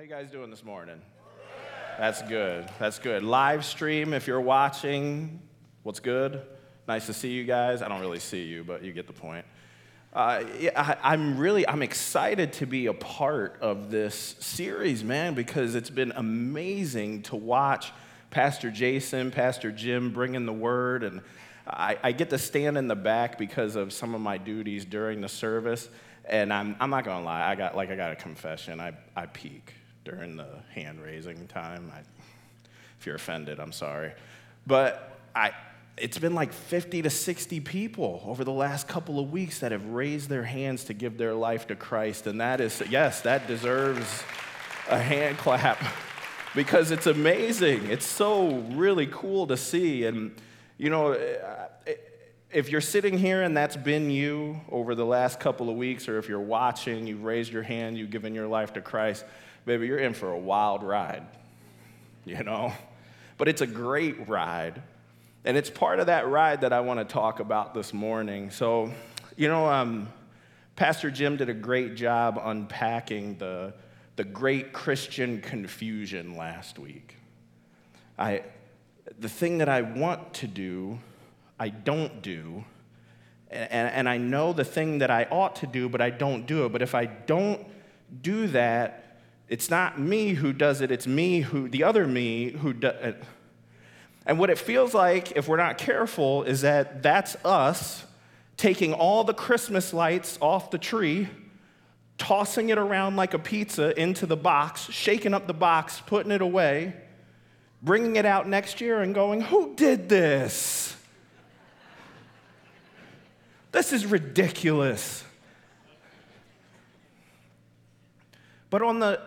How you guys doing this morning? That's good. That's good. Live stream, if you're watching, what's good? Nice to see you guys. I don't really see you, but you get the point. Uh, yeah, I, am really I'm excited to be a part of this series, man, because it's been amazing to watch Pastor Jason, Pastor Jim bringing the word, and I, I get to stand in the back because of some of my duties during the service. And I'm, I'm not gonna lie, I got like I got a confession. I, I peek during the hand raising time. I, if you're offended, I'm sorry. But I, it's been like 50 to 60 people over the last couple of weeks that have raised their hands to give their life to Christ. And that is, yes, that deserves a hand clap because it's amazing. It's so really cool to see. And, you know, if you're sitting here and that's been you over the last couple of weeks, or if you're watching, you've raised your hand, you've given your life to Christ, baby, you're in for a wild ride, you know? But it's a great ride. And it's part of that ride that I want to talk about this morning. So, you know, um, Pastor Jim did a great job unpacking the, the great Christian confusion last week. I, the thing that I want to do, I don't do. And, and I know the thing that I ought to do, but I don't do it. But if I don't do that, it's not me who does it, it's me who, the other me who does it. Uh, and what it feels like, if we're not careful, is that that's us taking all the Christmas lights off the tree, tossing it around like a pizza into the box, shaking up the box, putting it away, bringing it out next year and going, Who did this? This is ridiculous. But on the,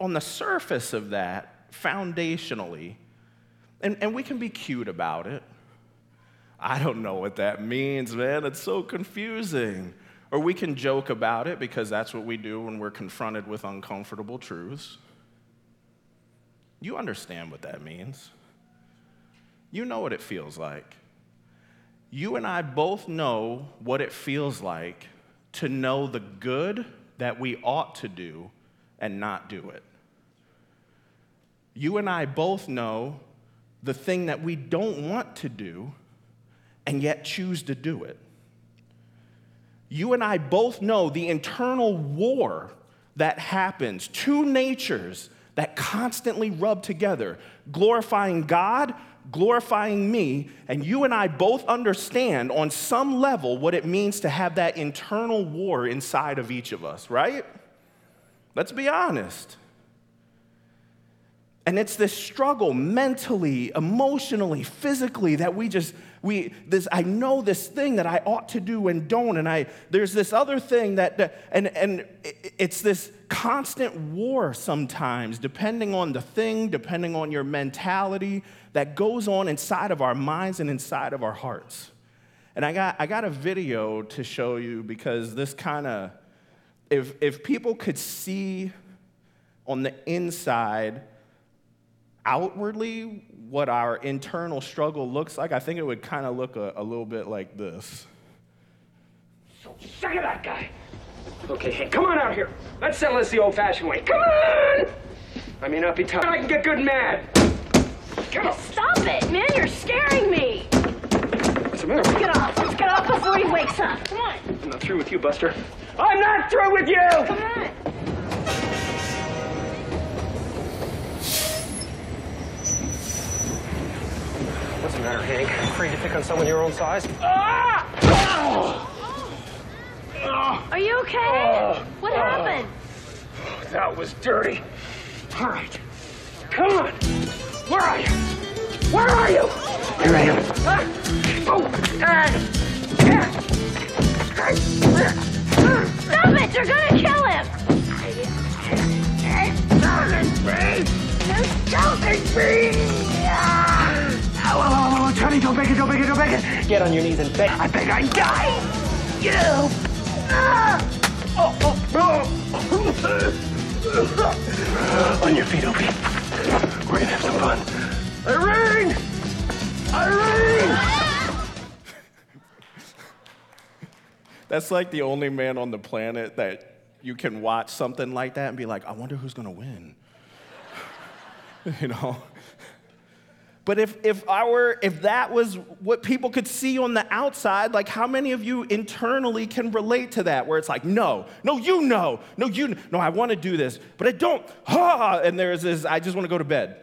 on the surface of that, foundationally, and, and we can be cute about it. I don't know what that means, man. It's so confusing. Or we can joke about it because that's what we do when we're confronted with uncomfortable truths. You understand what that means. You know what it feels like. You and I both know what it feels like to know the good that we ought to do and not do it. You and I both know the thing that we don't want to do and yet choose to do it. You and I both know the internal war that happens, two natures that constantly rub together, glorifying God, glorifying me, and you and I both understand on some level what it means to have that internal war inside of each of us, right? Let's be honest. And it's this struggle mentally, emotionally, physically that we just, we, this, I know this thing that I ought to do and don't. And I, there's this other thing that, and, and it's this constant war sometimes, depending on the thing, depending on your mentality that goes on inside of our minds and inside of our hearts. And I got, I got a video to show you because this kind of, if, if people could see on the inside, outwardly what our internal struggle looks like, I think it would kind of look a, a, little bit like this. So sick of that guy. Okay, hey, come on out here. Let's settle this the old-fashioned way. Come on! I may not be tough, but I can get good and mad. Come on. Stop it, man. You're scaring me. What's the matter? Let's get off. Let's get off before he wakes up. Come on. I'm not through with you, Buster. I'm not through with you! Come on. The matter, Hank? Afraid to pick on someone your own size? Are you okay? what happened? That was dirty. All right. Come on. Where are you? Where are you? Here I am. Ah! Oh, Stop it! You're gonna kill him! They're me! Ah! Oh, oh, oh, Johnny, don't beg it, don't beg it, don't beg it. Get on your knees and beg. I beg I die. You. Ah. Oh, oh, oh. on your feet, Opie. We're gonna have some fun. Irene! Irene! That's like the only man on the planet that you can watch something like that and be like, I wonder who's gonna win. you know? But if, if our if that was what people could see on the outside, like how many of you internally can relate to that? Where it's like, no, no, you know, no, you no, I want to do this, but I don't. Ha! And there's this, I just want to go to bed.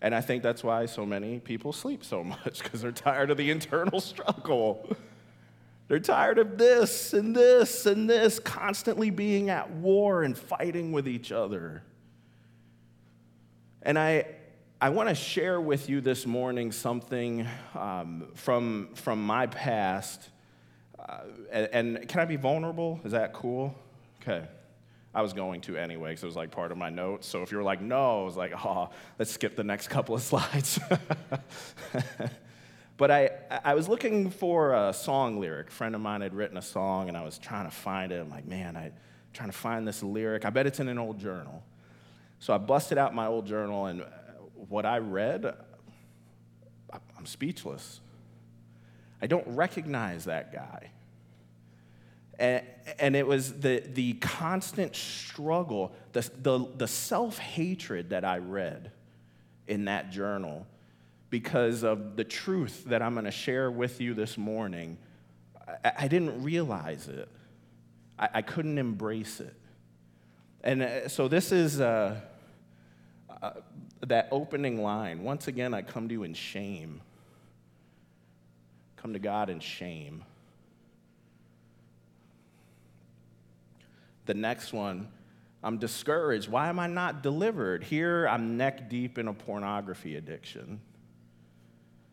and I think that's why so many people sleep so much, because they're tired of the internal struggle. They're tired of this and this and this, constantly being at war and fighting with each other. And I, I want to share with you this morning something um, from, from my past. Uh, and, and can I be vulnerable? Is that cool? Okay. I was going to anyway, because it was like part of my notes. So if you were like, no, I was like, oh, let's skip the next couple of slides. but I, I was looking for a song lyric. A friend of mine had written a song, and I was trying to find it. I'm like, man, I'm trying to find this lyric. I bet it's in an old journal. So I busted out my old journal, and what I read, I'm speechless. I don't recognize that guy. And, and it was the, the constant struggle, the, the, the self hatred that I read in that journal because of the truth that I'm going to share with you this morning. I, I didn't realize it, I, I, couldn't embrace it. And uh, so this is. Uh, uh, that opening line, once again, I come to you in shame. Come to God in shame. The next one, I'm discouraged. Why am I not delivered? Here, I'm neck deep in a pornography addiction.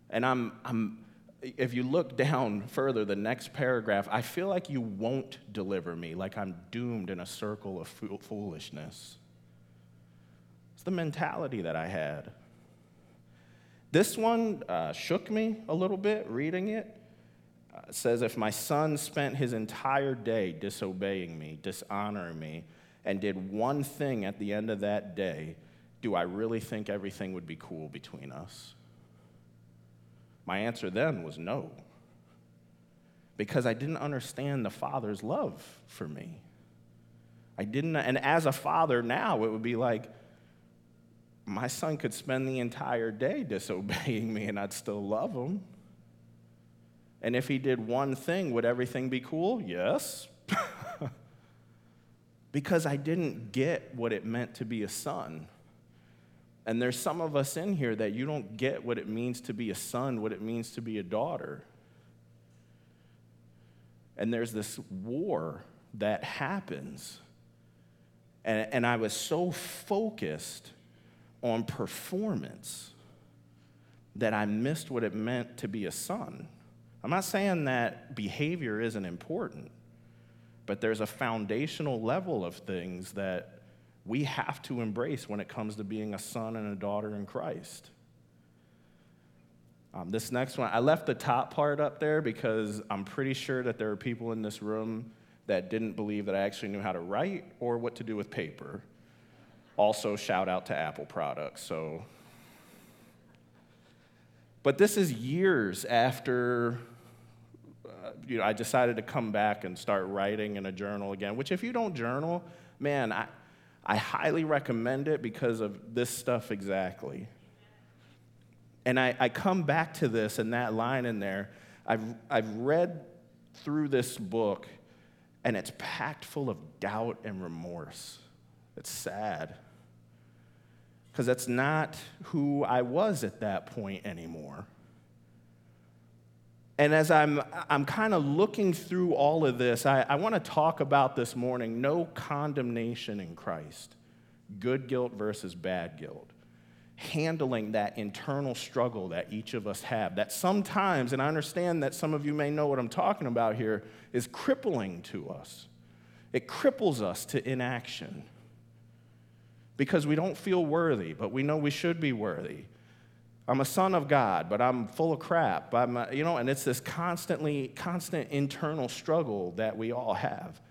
And I'm, I'm, if you look down further, the next paragraph, I feel like you won't deliver me, like I'm doomed in a circle of foolishness. It's the mentality that I had. This one uh, shook me a little bit reading it. Uh, it says, If my son spent his entire day disobeying me, dishonoring me, and did one thing at the end of that day, do I really think everything would be cool between us? My answer then was no, because I didn't understand the Father's love for me. I didn't, and as a father now, it would be like, my son could spend the entire day disobeying me and I'd still love him. And if he did one thing, would everything be cool? Yes. because I didn't get what it meant to be a son. And there's some of us in here that you don't get what it means to be a son, what it means to be a daughter. And there's this war that happens. And, and I was so focused on performance that I missed what it meant to be a son. I'm not saying that behavior isn't important, but there's a foundational level of things that we have to embrace when it comes to being a son and a daughter in Christ. Um, this next one, I left the top part up there because I'm pretty sure that there are people in this room that didn't believe that I actually knew how to write or what to do with paper. Also, shout out to Apple products. So, but this is years after uh, you know, I decided to come back and start writing in a journal again, which, if you don't journal, man, I, I highly recommend it because of this stuff exactly. And I, I come back to this and that line in there. I've, I've read through this book, and it's packed full of doubt and remorse. It's sad because that's not who I was at that point anymore. And as I'm, I'm kind of looking through all of this, I, I want to talk about this morning no condemnation in Christ, good guilt versus bad guilt. Handling that internal struggle that each of us have, that sometimes, and I understand that some of you may know what I'm talking about here, is crippling to us. It cripples us to inaction because we don't feel worthy, but we know we should be worthy. I'm a son of God, but I'm full of crap. I'm, a, you know, and it's this constantly, constant internal struggle that we all have.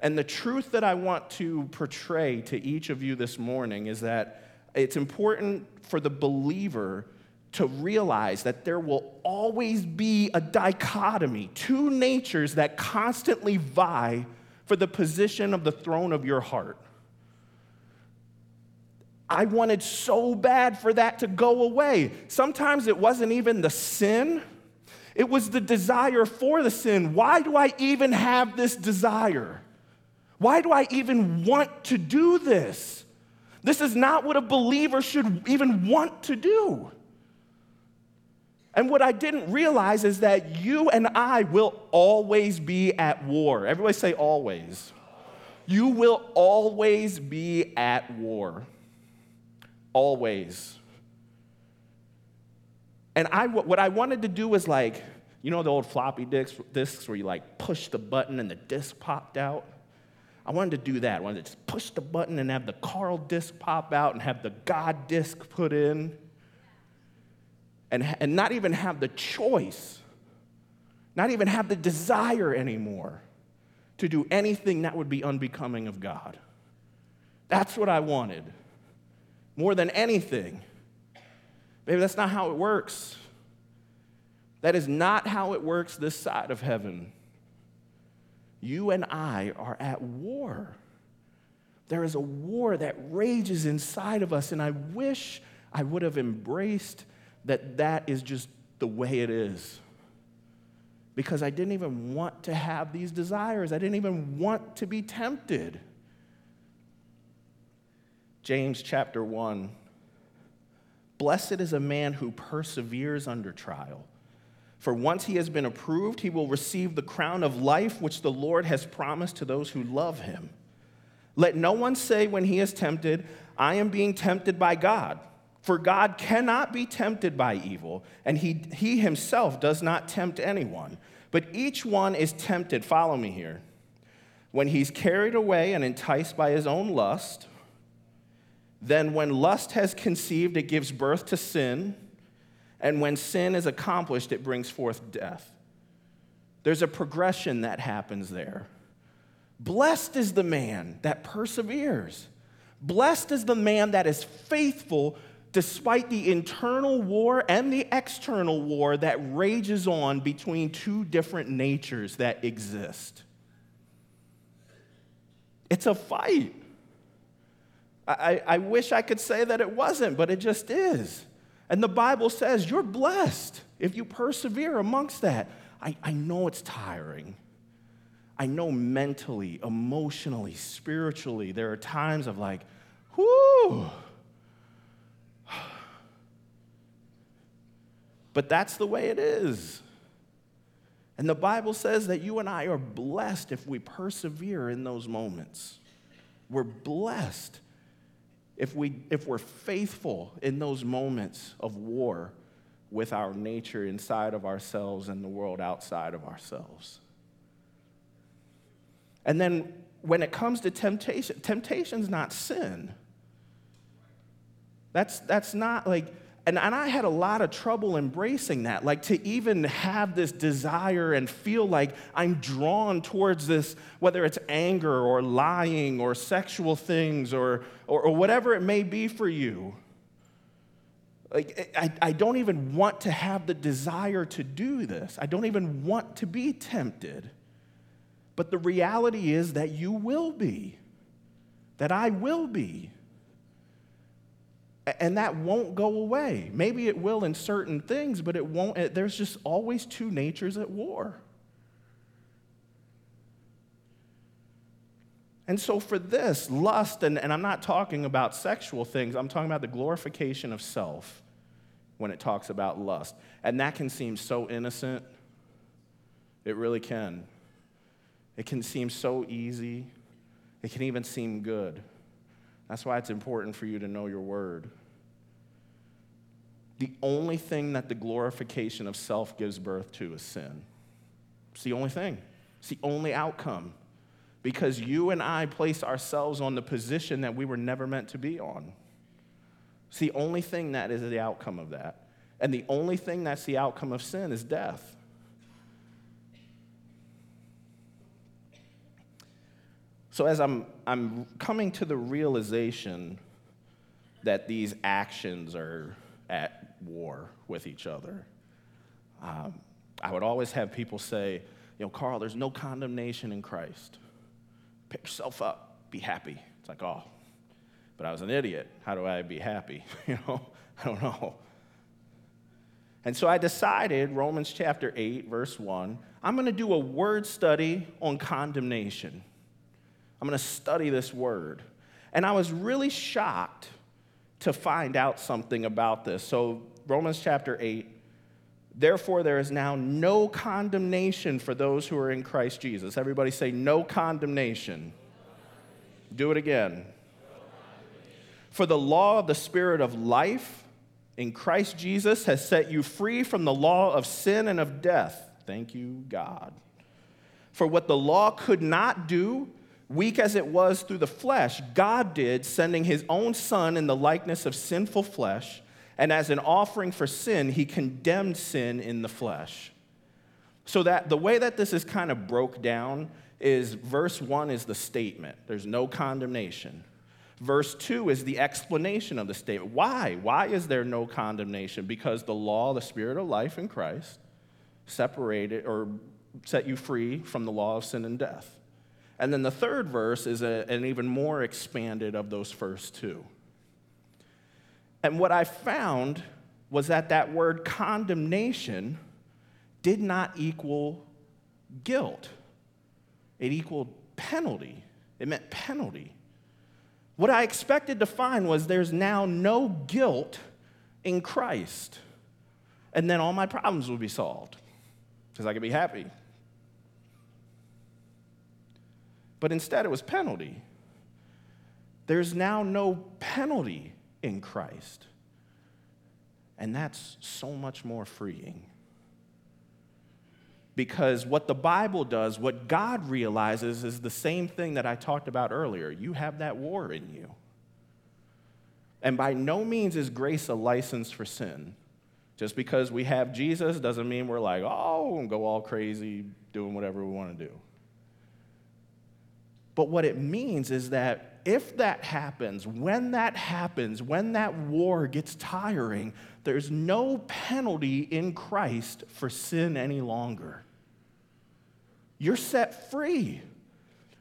And the truth that I want to portray to each of you this morning is that it's important for the believer to realize that there will always be a dichotomy, two natures that constantly vie for the position of the throne of your heart. I wanted so bad for that to go away. Sometimes it wasn't even the sin, it was the desire for the sin. Why do I even have this desire? Why do I even want to do this? This is not what a believer should even want to do. And what I didn't realize is that you and I will always be at war. Everybody say always. You will always be at war. Always. And I, what I wanted to do was like, you know, the old floppy disks, disks where you like push the button and the disk popped out? I wanted to do that. I wanted to just push the button and have the Carl disk pop out and have the God disk put in. And, and not even have the choice, not even have the desire anymore to do anything that would be unbecoming of God. That's what I wanted more than anything. Baby, that's not how it works. That is not how it works this side of heaven. You and I are at war. There is a war that rages inside of us, and I wish I would have embraced that that is just the way it is. Because I didn't even want to have these desires, I didn't even want to be tempted. James chapter 1 Blessed is a man who perseveres under trial. For once he has been approved, he will receive the crown of life which the Lord has promised to those who love him. Let no one say when he is tempted, I am being tempted by God. For God cannot be tempted by evil, and he, he himself does not tempt anyone. But each one is tempted, follow me here, when he's carried away and enticed by his own lust. Then, when lust has conceived, it gives birth to sin. And when sin is accomplished, it brings forth death. There's a progression that happens there. Blessed is the man that perseveres. Blessed is the man that is faithful despite the internal war and the external war that rages on between two different natures that exist. It's a fight. I, I wish I could say that it wasn't, but it just is. And the Bible says you're blessed if you persevere amongst that. I, I know it's tiring. I know mentally, emotionally, spiritually, there are times of like, whoo. But that's the way it is. And the Bible says that you and I are blessed if we persevere in those moments. We're blessed if, we, if we're faithful in those moments of war with our nature inside of ourselves and the world outside of ourselves. And then when it comes to temptation, temptation's not sin. That's, that's not like, and, and I had a lot of trouble embracing that. Like to even have this desire and feel like I'm drawn towards this, whether it's anger or lying or sexual things or, or, or whatever it may be for you. Like, I, I don't even want to have the desire to do this. I don't even want to be tempted. But the reality is that you will be, that I will be. And that won't go away. Maybe it will in certain things, but it won't. There's just always two natures at war. And so, for this, lust, and, and I'm not talking about sexual things, I'm talking about the glorification of self when it talks about lust. And that can seem so innocent. It really can. It can seem so easy. It can even seem good. That's why it's important for you to know your word. The only thing that the glorification of self gives birth to is sin. It's the only thing, it's the only outcome. Because you and I place ourselves on the position that we were never meant to be on. It's the only thing that is the outcome of that. And the only thing that's the outcome of sin is death. So, as I'm, I'm coming to the realization that these actions are at war with each other. Um, I would always have people say, you know, Carl, there's no condemnation in Christ. Pick yourself up, be happy. It's like, oh, but I was an idiot. How do I be happy? you know, I don't know. And so I decided, Romans chapter 8, verse 1, I'm going to do a word study on condemnation. I'm going to study this word. And I was really shocked to find out something about this. So, Romans chapter 8, therefore, there is now no condemnation for those who are in Christ Jesus. Everybody say, no condemnation. Do it again. For the law of the Spirit of life in Christ Jesus has set you free from the law of sin and of death. Thank you, God. For what the law could not do, weak as it was through the flesh, God did, sending his own Son in the likeness of sinful flesh. And as an offering for sin, he condemned sin in the flesh. So that the way that this is kind of broke down is verse 1 is the statement. There's no condemnation. Verse 2 is the explanation of the statement. Why? Why is there no condemnation? Because the law, the spirit of life in Christ, separated or set you free from the law of sin and death. And then the third verse is a, an even more expanded of those first two. And what I found was that that word condemnation did not equal guilt, it equaled penalty. It meant penalty. What I expected to find was there's now no guilt in Christ. And then all my problems would be solved because I could be happy. But instead, it was penalty. There's now no penalty in Christ. And that's so much more freeing. Because what the Bible does, what God realizes, is the same thing that I talked about earlier. You have that war in you. And by no means is grace a license for sin. Just because we have Jesus doesn't mean we're like, oh, and go all crazy doing whatever we want to do. But what it means is that if that happens, when that happens, when that war gets tiring, there's no penalty in Christ for sin any longer. You're set free.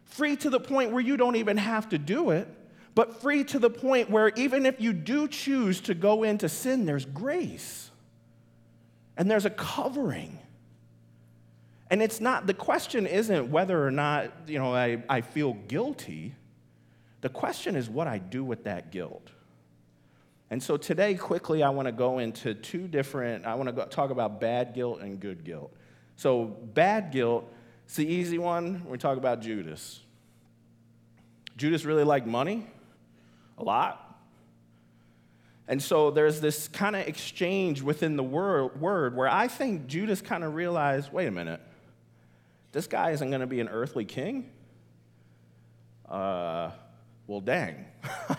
Free to the point where you don't even have to do it, but free to the point where even if you do choose to go into sin, there's grace and there's a covering. And it's not, the question isn't whether or not, you know, I, I feel guilty. The question is what I do with that guilt. And so today, quickly, I want to go into two different, I want to talk about bad guilt and good guilt. So, bad guilt, it's the easy one. We talk about Judas. Judas really liked money a lot. And so there's this kind of exchange within the word, word where I think Judas kind of realized wait a minute, this guy isn't going to be an earthly king? Uh, well, dang.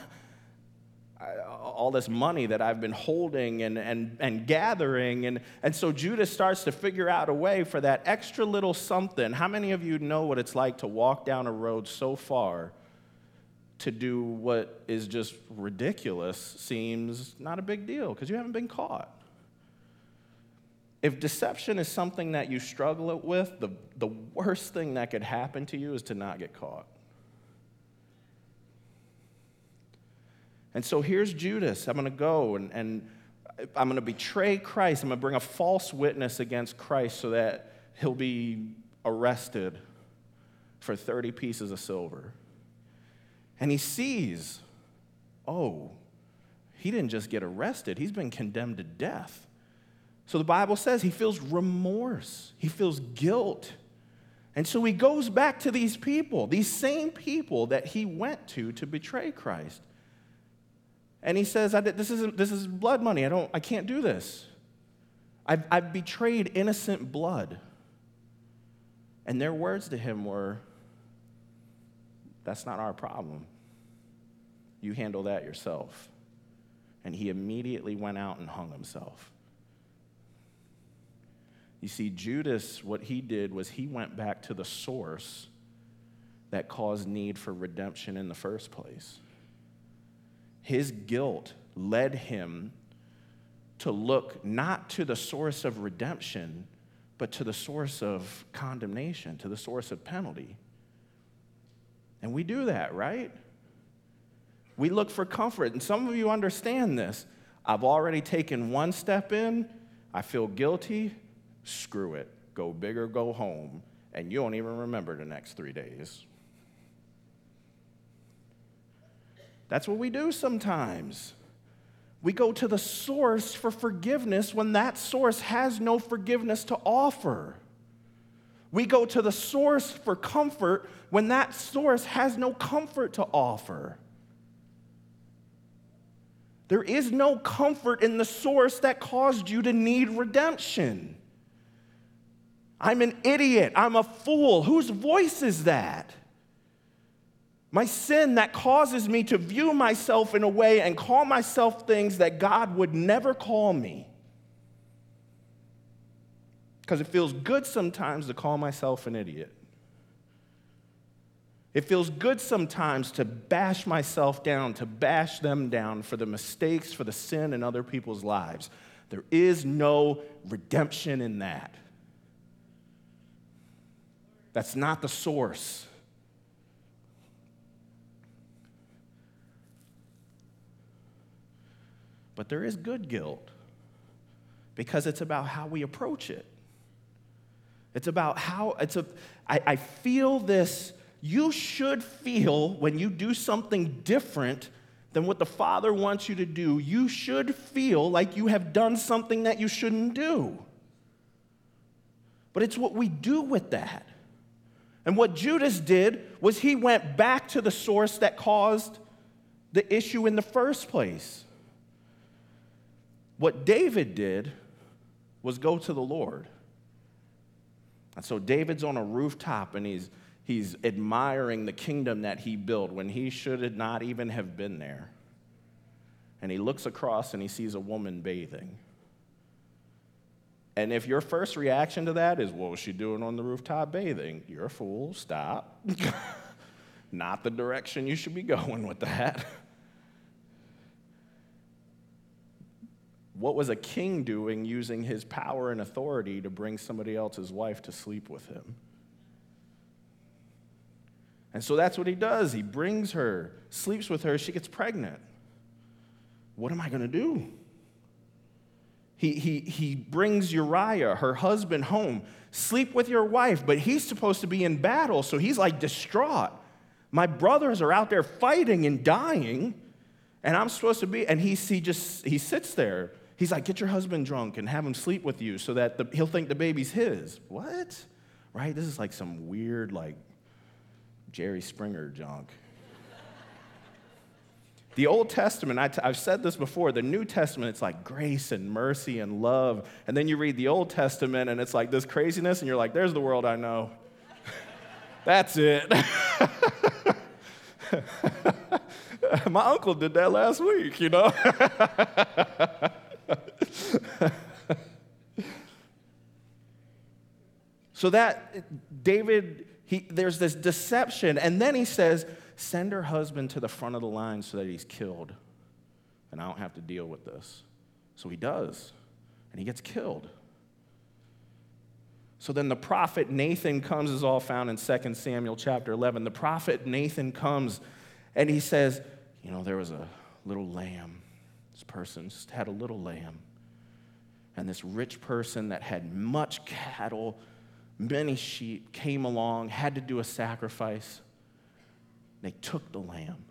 all this money that I've been holding and, and, and gathering. And, and so Judas starts to figure out a way for that extra little something. How many of you know what it's like to walk down a road so far to do what is just ridiculous seems not a big deal because you haven't been caught? If deception is something that you struggle with, the, the worst thing that could happen to you is to not get caught. And so here's Judas. I'm going to go and, and I'm going to betray Christ. I'm going to bring a false witness against Christ so that he'll be arrested for 30 pieces of silver. And he sees, oh, he didn't just get arrested, he's been condemned to death. So the Bible says he feels remorse, he feels guilt. And so he goes back to these people, these same people that he went to to betray Christ. And he says, this, is this is blood money. I, don't, I can't do this. I've, I've betrayed innocent blood. And their words to him were, That's not our problem. You handle that yourself. And he immediately went out and hung himself. You see, Judas, what he did was he went back to the source that caused need for redemption in the first place. His guilt led him to look not to the source of redemption, but to the source of condemnation, to the source of penalty. And we do that, right? We look for comfort. And some of you understand this. I've already taken one step in. I feel guilty. Screw it. Go big or go home. And you don't even remember the next three days. That's what we do sometimes. We go to the source for forgiveness when that source has no forgiveness to offer. We go to the source for comfort when that source has no comfort to offer. There is no comfort in the source that caused you to need redemption. I'm an idiot. I'm a fool. Whose voice is that? My sin that causes me to view myself in a way and call myself things that God would never call me. Because it feels good sometimes to call myself an idiot. It feels good sometimes to bash myself down, to bash them down for the mistakes, for the sin in other people's lives. There is no redemption in that. That's not the source. But there is good guilt because it's about how we approach it. It's about how, it's a, I, I feel this you should feel when you do something different than what the Father wants you to do, you should feel like you have done something that you shouldn't do. But it's what we do with that. And what Judas did was he went back to the source that caused the issue in the first place. What David did was go to the Lord. And so David's on a rooftop and he's He's admiring the kingdom that he built when he should not even have been there. And he looks across and he sees a woman bathing. And if your first reaction to that is, what was she doing on the rooftop bathing? You're a fool, stop. Not the direction you should be going with that. what was a king doing using his power and authority to bring somebody else's wife to sleep with him? And so that's what he does. He brings her, sleeps with her, she gets pregnant. What am I going to do? He, he, he brings Uriah, her husband, home. Sleep with your wife, but he's supposed to be in battle, so he's like distraught. My brothers are out there fighting and dying, and I'm supposed to be, and he, he just, he sits there. He's like, get your husband drunk and have him sleep with you so that the, he'll think the baby's his. What? Right? This is like some weird, like, Jerry Springer junk. The Old Testament, i t- I've said this before, the New Testament, it's like grace and mercy and love. And then you read the Old Testament and it's like this craziness, and you're like, there's the world I know. That's it. My uncle did that last week, you know? so that David he, there's this deception. And then he says, Send her husband to the front of the line so that he's killed. And I don't have to deal with this. So he does. And he gets killed. So then the prophet Nathan comes, is all found in 2 Samuel chapter 11. The prophet Nathan comes and he says, You know, there was a little lamb. This person just had a little lamb. And this rich person that had much cattle many sheep came along, had to do a sacrifice. They took the lamb.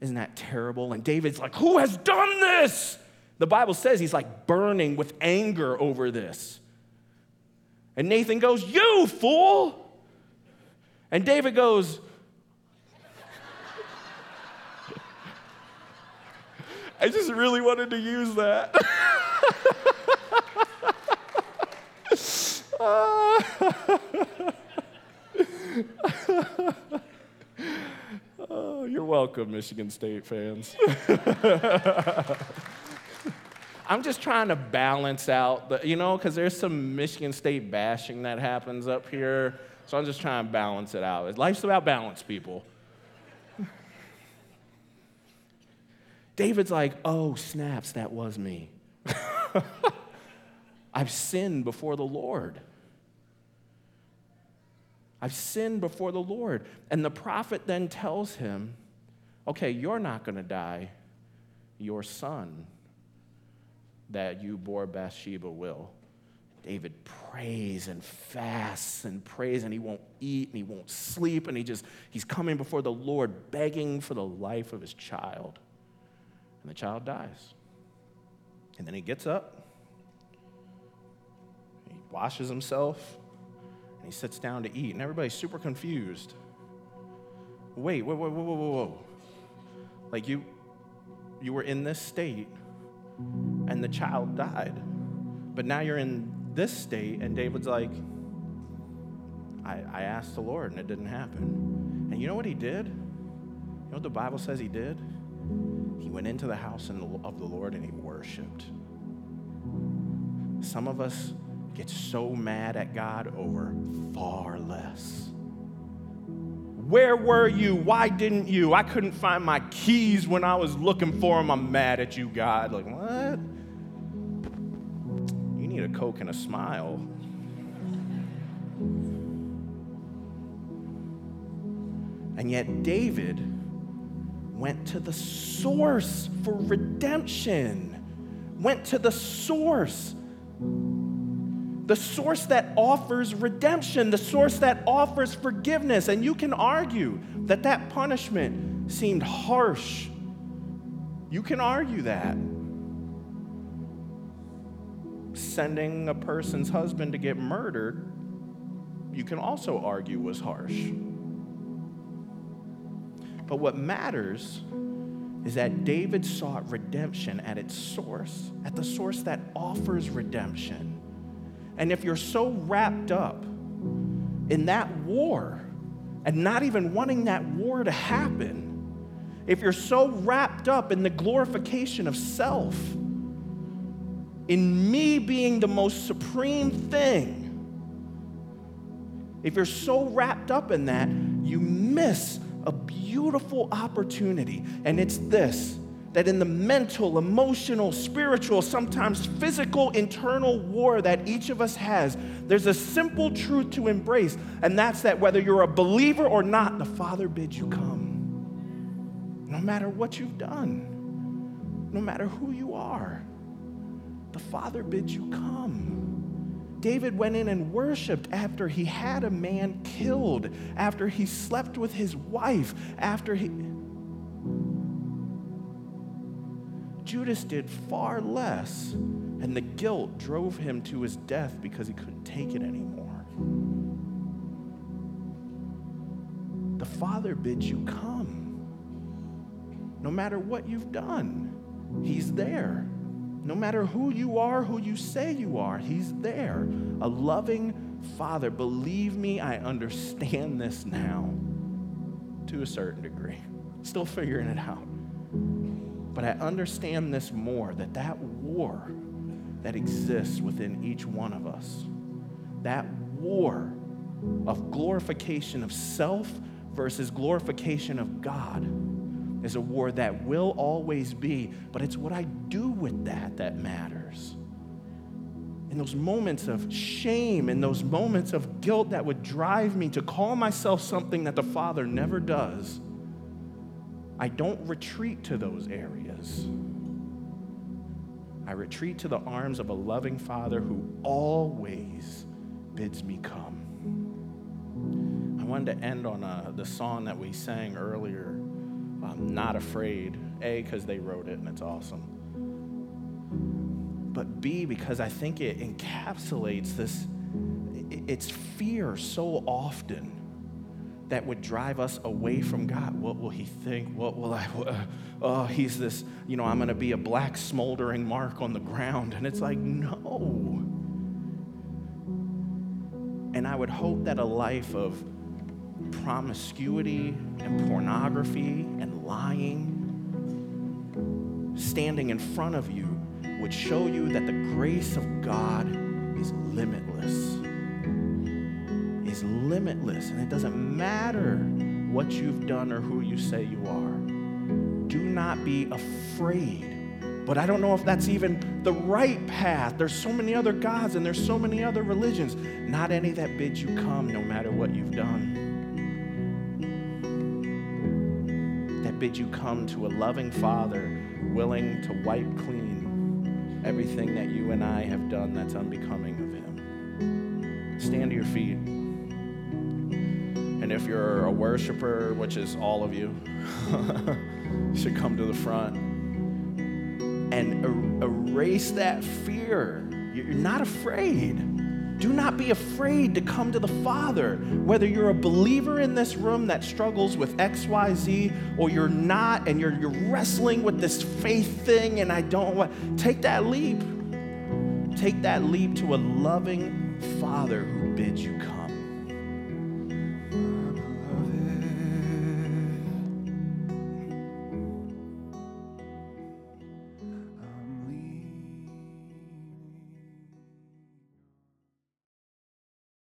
Isn't that terrible? And David's like, Who has done this? The Bible says he's like burning with anger over this. And Nathan goes, You fool! And David goes, I just really wanted to use that. oh, you're welcome, Michigan State fans. I'm just trying to balance out the, you know, because there's some Michigan State bashing that happens up here. So I'm just trying to balance it out. Life's about balance, people. David's like, oh, snaps, that was me. I've sinned before the Lord. I've sinned before the Lord. And the prophet then tells him, okay, you're not going to die. Your son that you bore Bathsheba will. David prays and fasts and prays and he won't eat and he won't sleep and he just he's coming before the Lord begging for the life of his child. And the child dies. And then he gets up. He washes himself he sits down to eat and everybody's super confused. Wait, whoa, whoa, whoa, whoa, whoa. Like you you were in this state and the child died. But now you're in this state, and David's like, I, I asked the Lord and it didn't happen. And you know what he did? You know what the Bible says he did? He went into the house of the Lord and he worshiped. Some of us get so mad at God over far less. Where were you? Why didn't you? I couldn't find my keys when I was looking for them. I'm mad at you, God. Like, what? You need a Coke and a smile. And yet, David went to the source for redemption, went to the source the source that offers redemption, the source that offers forgiveness. And you can argue that that punishment seemed harsh. You can argue that. Sending a person's husband to get murdered, you can also argue was harsh. But what matters is that David sought redemption at its source, at the source that offers redemption. And if you're so wrapped up in that war and not even wanting that war to happen, if you're so wrapped up in the glorification of self, in me being the most supreme thing, if you're so wrapped up in that, you miss a beautiful opportunity. And it's this that in the mental, emotional, spiritual, sometimes physical, internal war that each of us has, there's a simple truth to embrace, and that's that whether you're a believer or not, the Father bids you come. No matter what you've done, no matter who you are, the Father bids you come. David went in and worshiped after he had a man killed, after he slept with his wife, after he Judas did far less, and the guilt drove him to his death because he couldn't take it anymore. The Father bids you come. No matter what you've done, He's there. No matter who you are, who you say you are, He's there. A loving Father. Believe me, I understand this now to a certain degree. Still figuring it out. But I understand this more that that war that exists within each one of us, that war of glorification of self versus glorification of God, is a war that will always be, but it's what I do with that that matters. In those moments of shame, in those moments of guilt that would drive me to call myself something that the Father never does, I don't retreat to those areas. I retreat to the arms of a loving Father who always bids me come. I wanted to end on uh, the song that we sang earlier, um, Not Afraid. A, because they wrote it and it's awesome. But B, because I think it encapsulates this, it's fear so often that would drive us away from God. What will He think? What will I? Oh, He's this, you know, I'm going to be a black smoldering mark on the ground. And it's like, no. And I would hope that a life of promiscuity and pornography and lying standing in front of you would show you that the grace of God is limitless limitless, and it doesn't matter what you've done or who you say you are. do not be afraid. But I don't know if that's even the right path. There's so many other gods and there's so many other religions. Not any that bid you come, no matter what you've done. That bid you come to a loving Father willing to wipe clean everything that you and I have done that's unbecoming of Him. Stand to your feet. And if you're a worshiper, which is all of you, you should come to the front and er- erase that fear. You're not afraid. Do not be afraid to come to the Father. Whether you're a believer in this room that struggles with XYZ or you're not and you're, you're wrestling with this faith thing and I don't want, take that leap. Take that leap to a loving Father who bids you come.